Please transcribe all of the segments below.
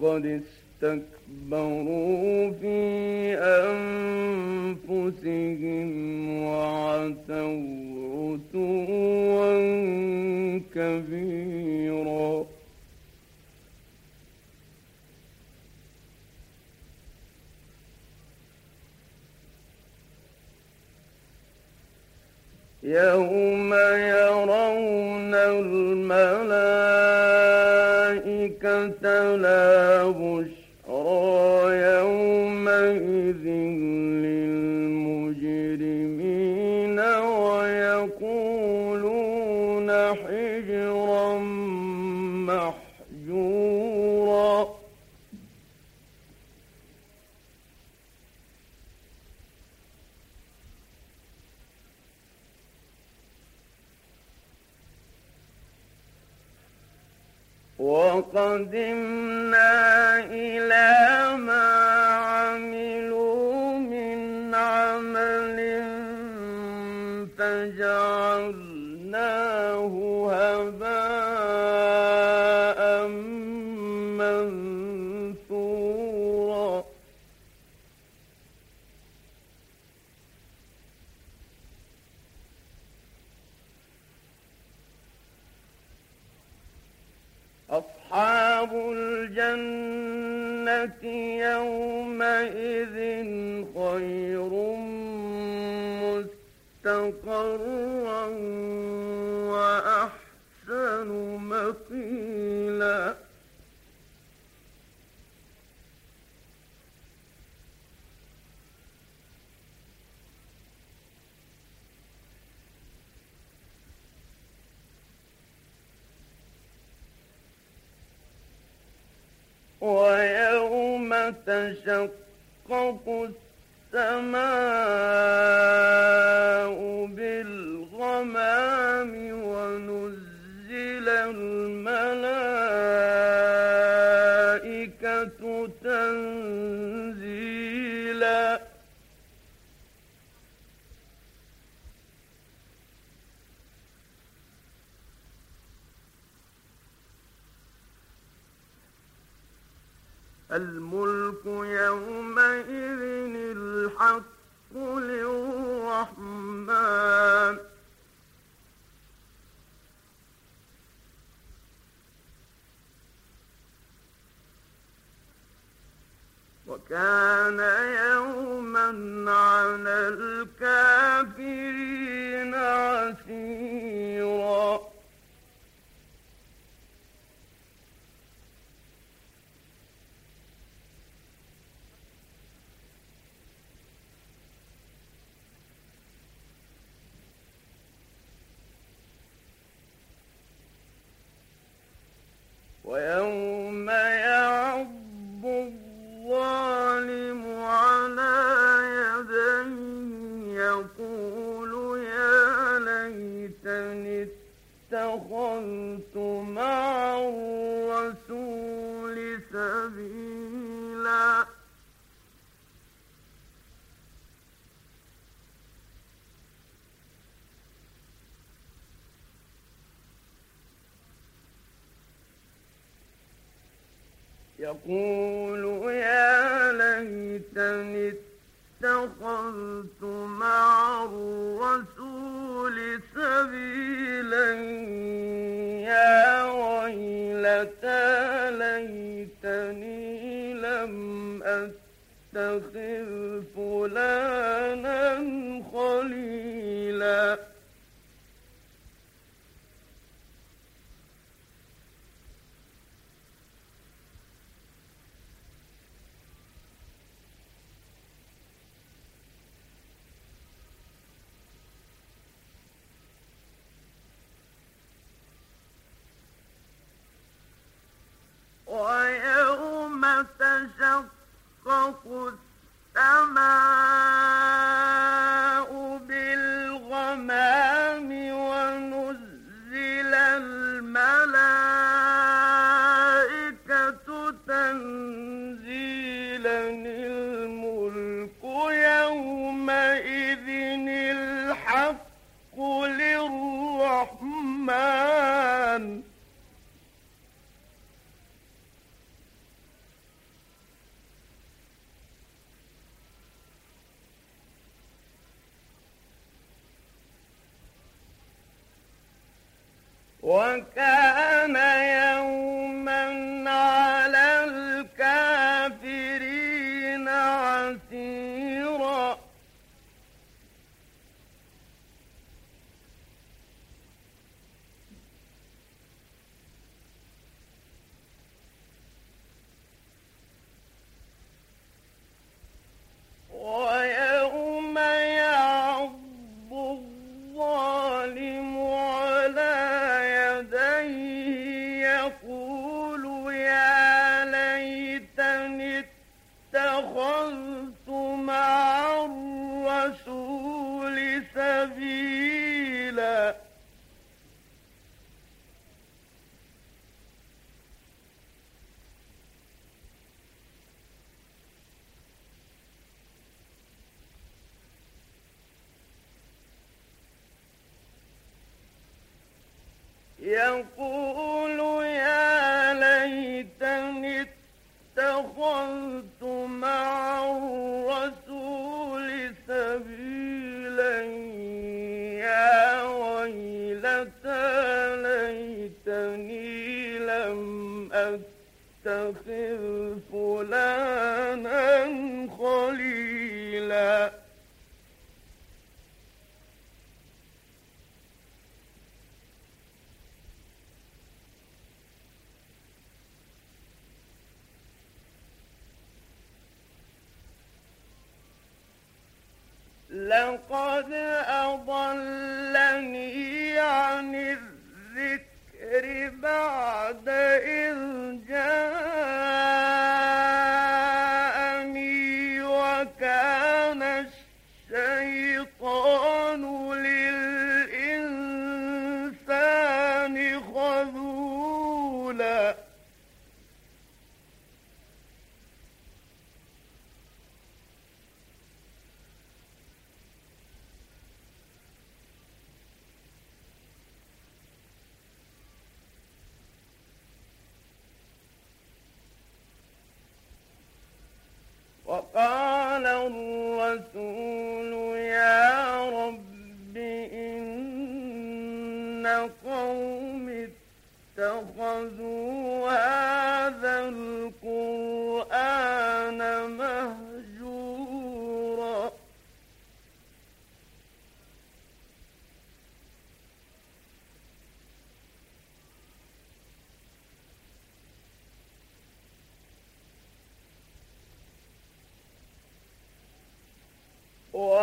فقد استكبروا في أنفسهم وعتوا عتوا كبيرا. يوم يرون الملائكة لا تشقق السماء يقول would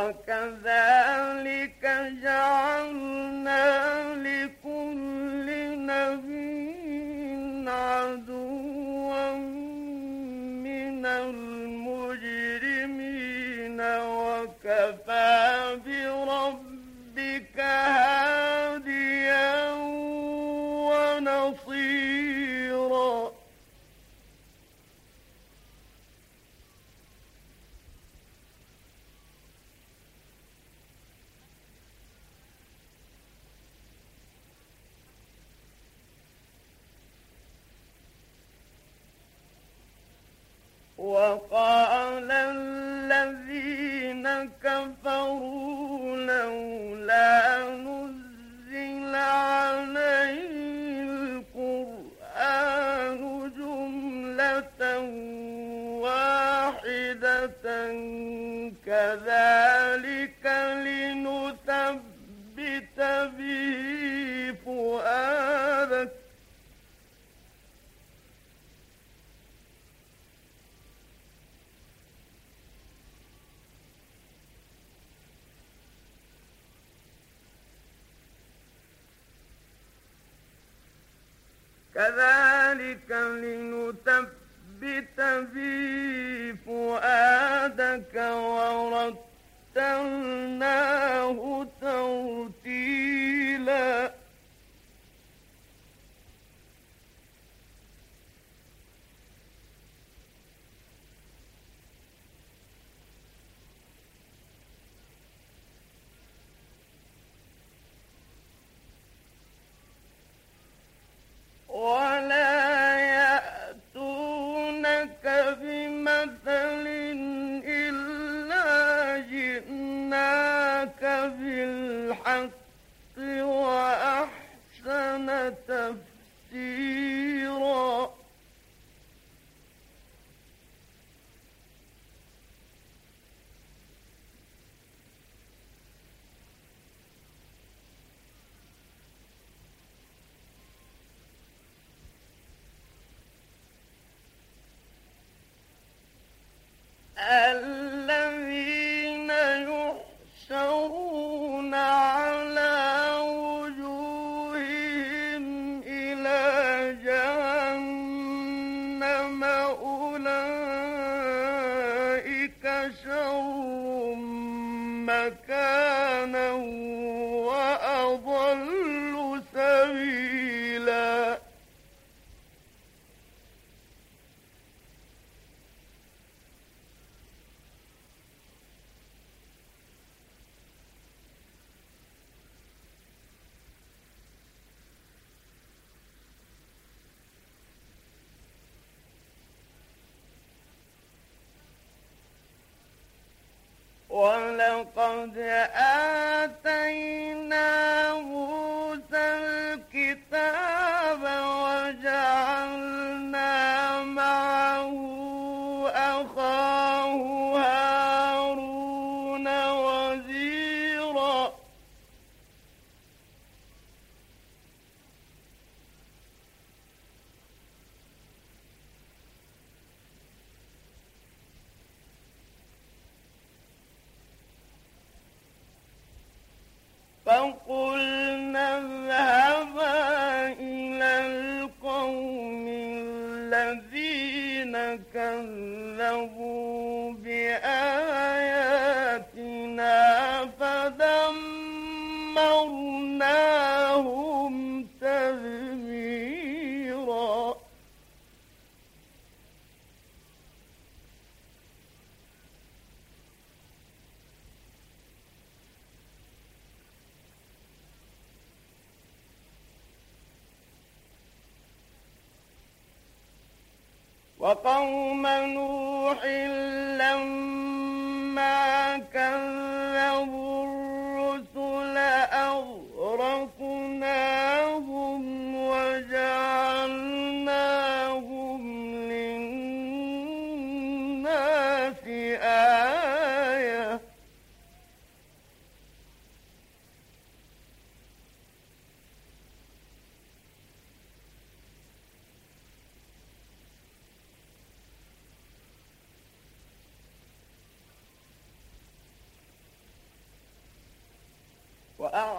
وكذلك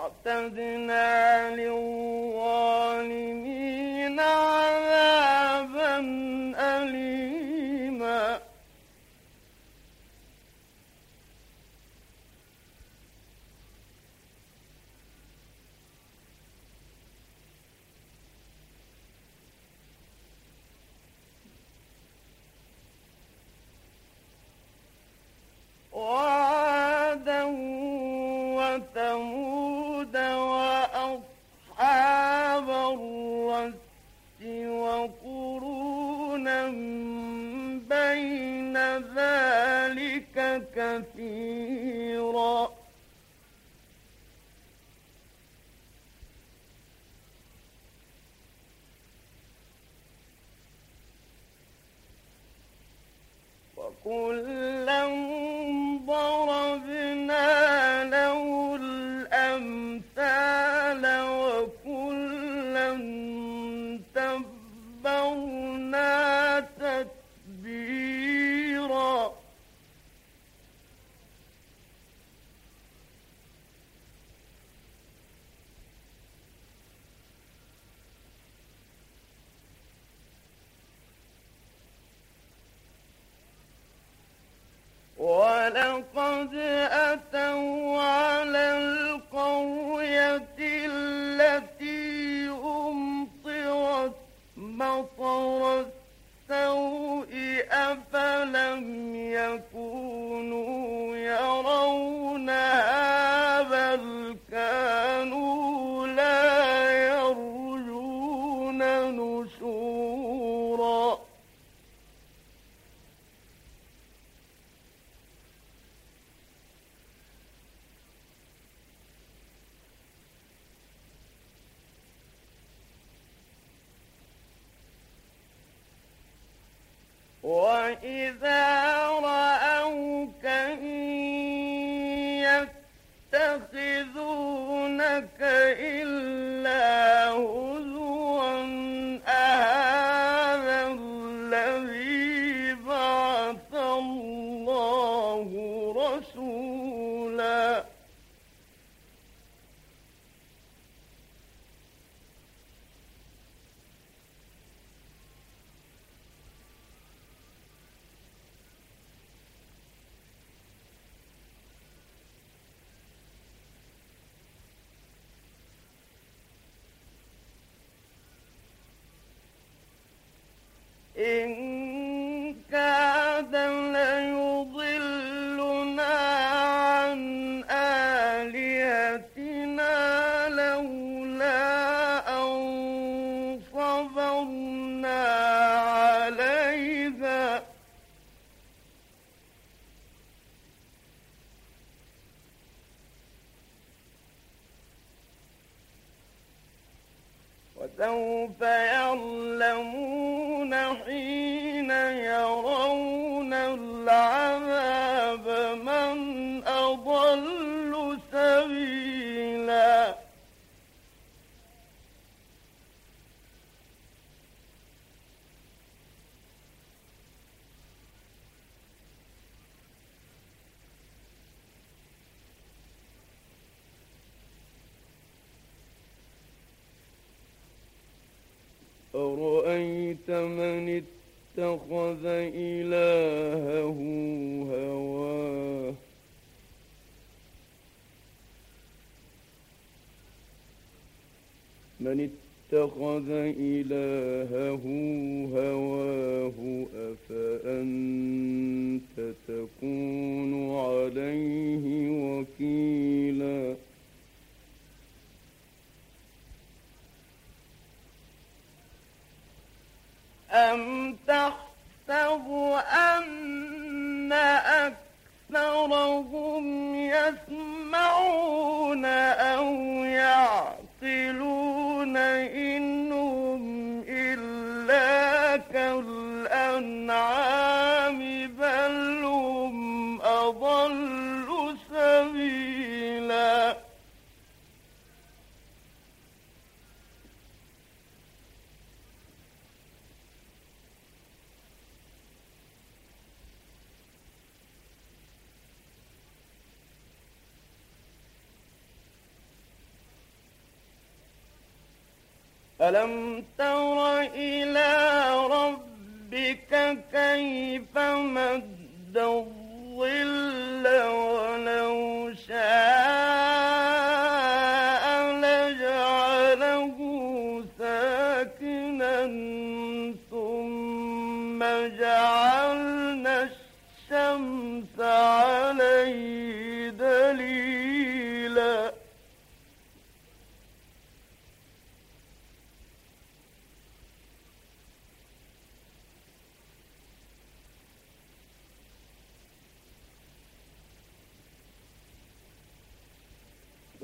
وأعتدنا للظالمين ولقد أتوا على القرية التي أمطرت مطر السوء أفلم يكن em من اتخذ إلهه هواه أفأنت تكون عليه وكيلاً أم تحسب أن ألم تر إلى ربك كيف مد الظل ولو شاء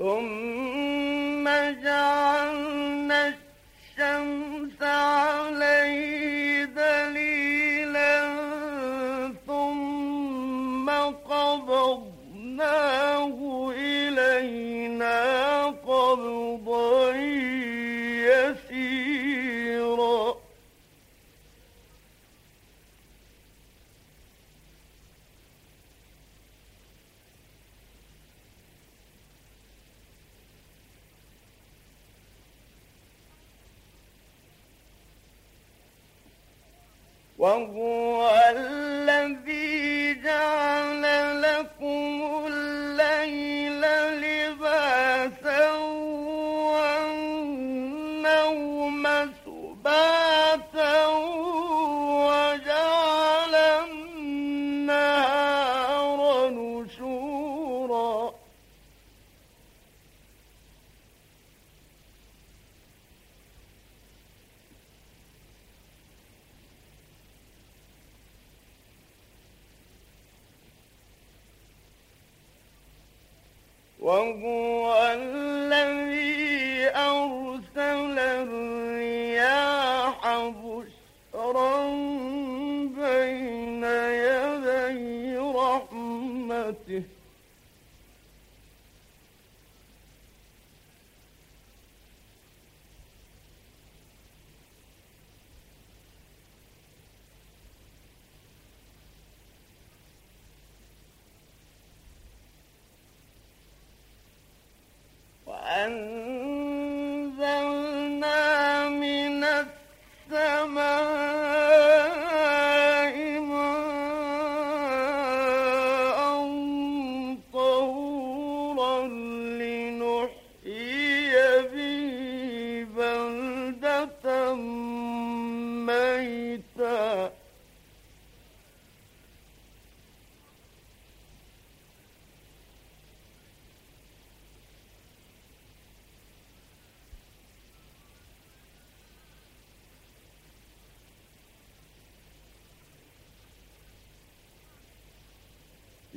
ثم وهو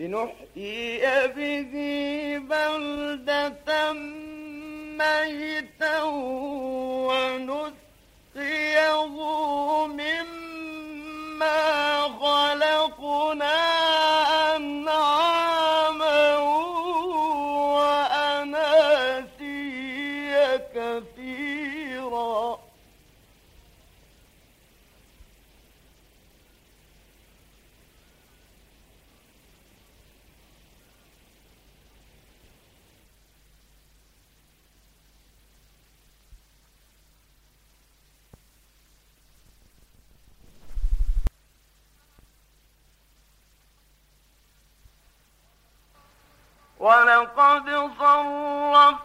لنحيي به بلدة ولقد صرفناه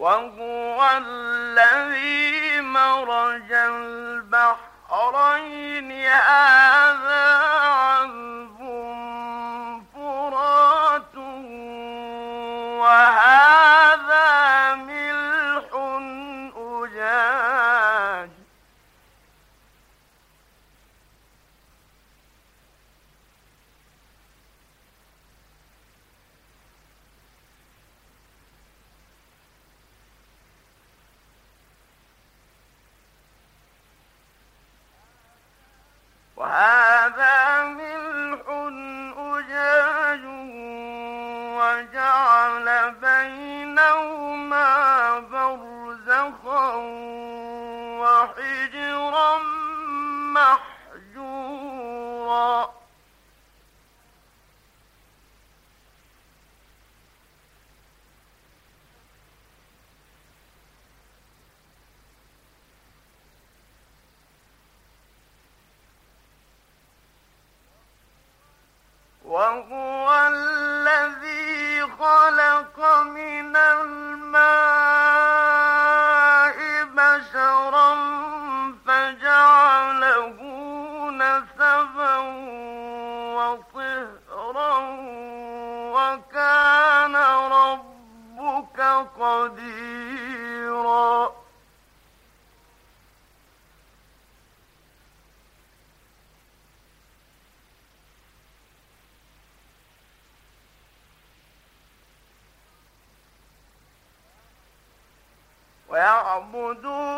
وهو الذي مرج البحرين. هذا What? 老公 فاعبدون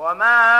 وما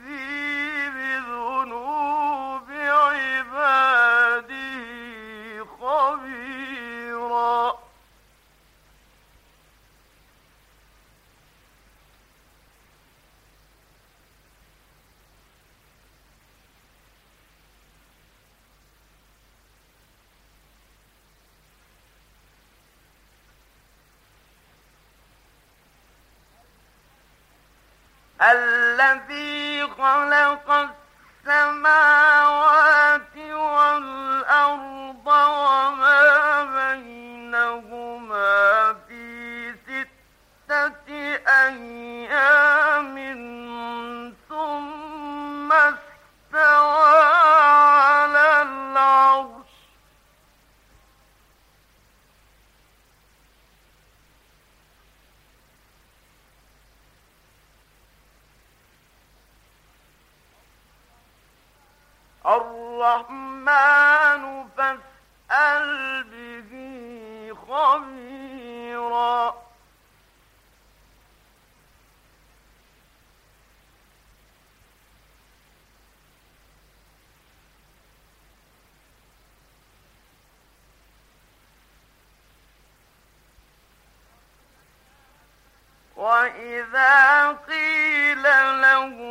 الذي خلق وإذا قيل لَهُ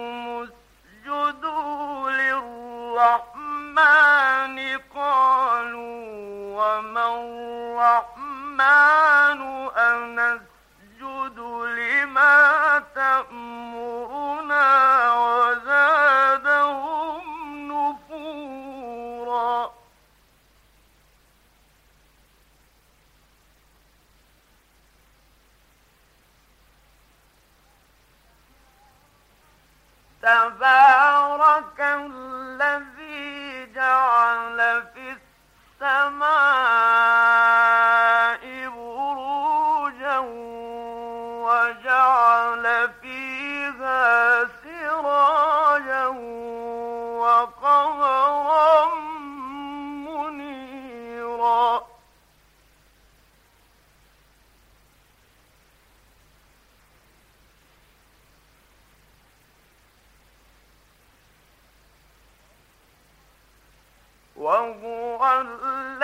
تبارك الذي جعل في السماء والذين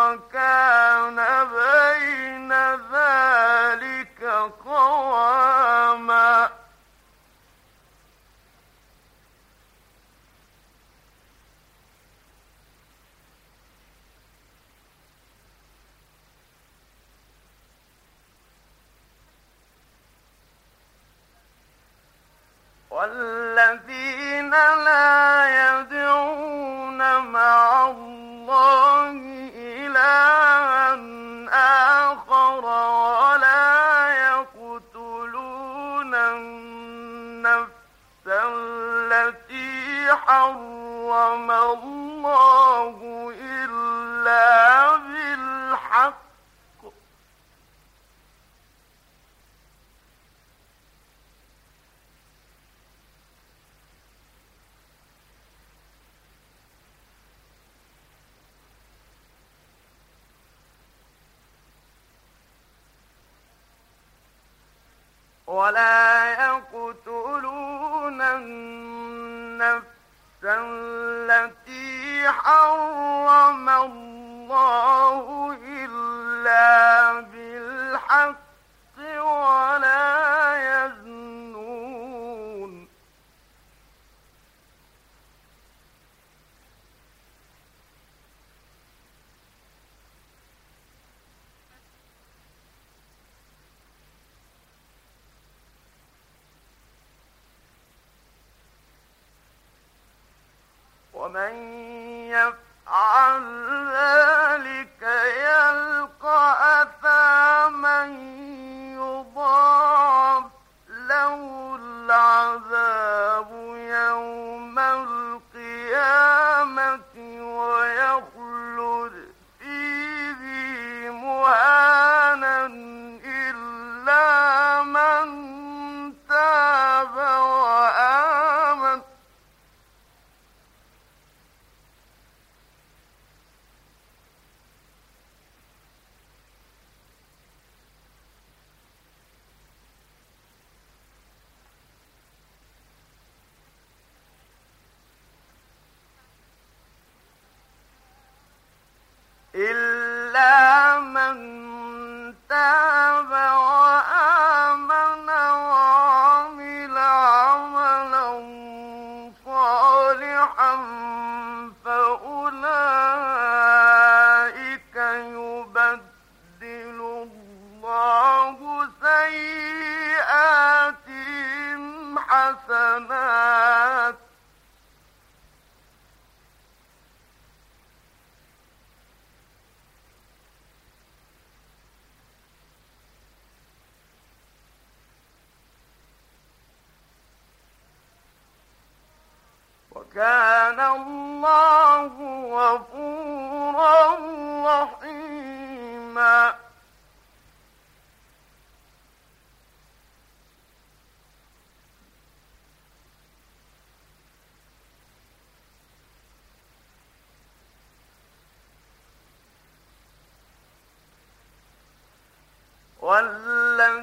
والذين ومن يفعل والذي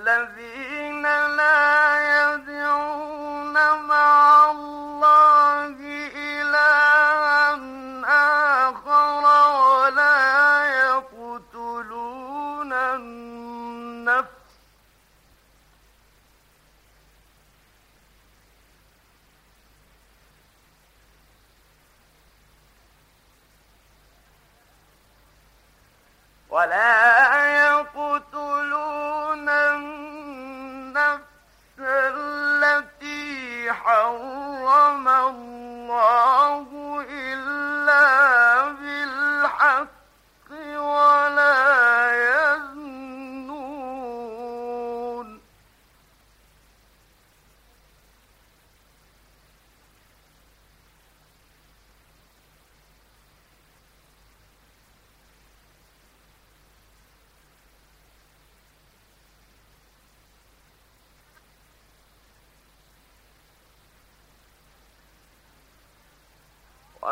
الذي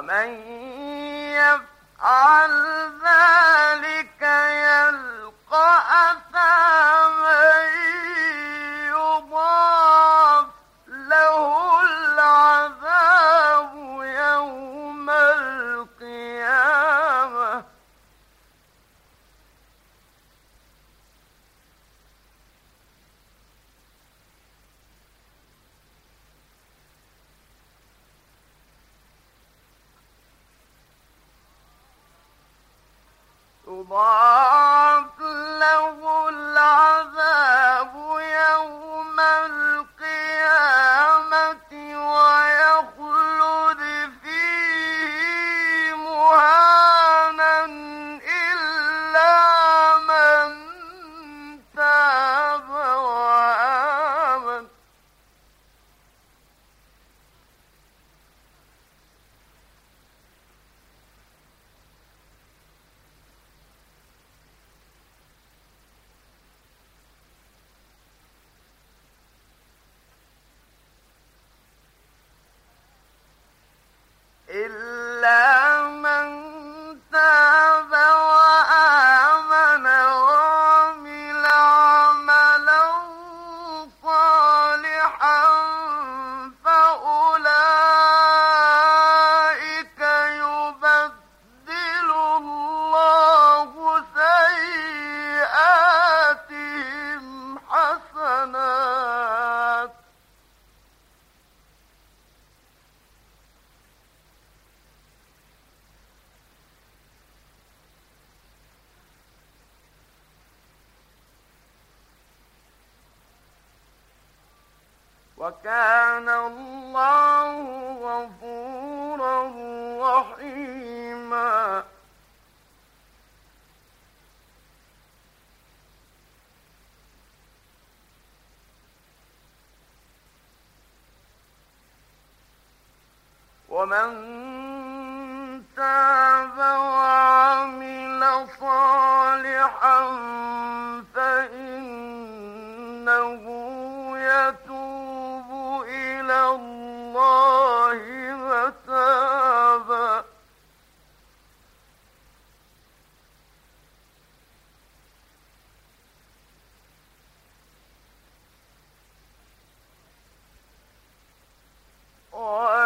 ومن الله وكان الله غفورا رحيما. ومن تاب وعمل صالحا فإن Oh.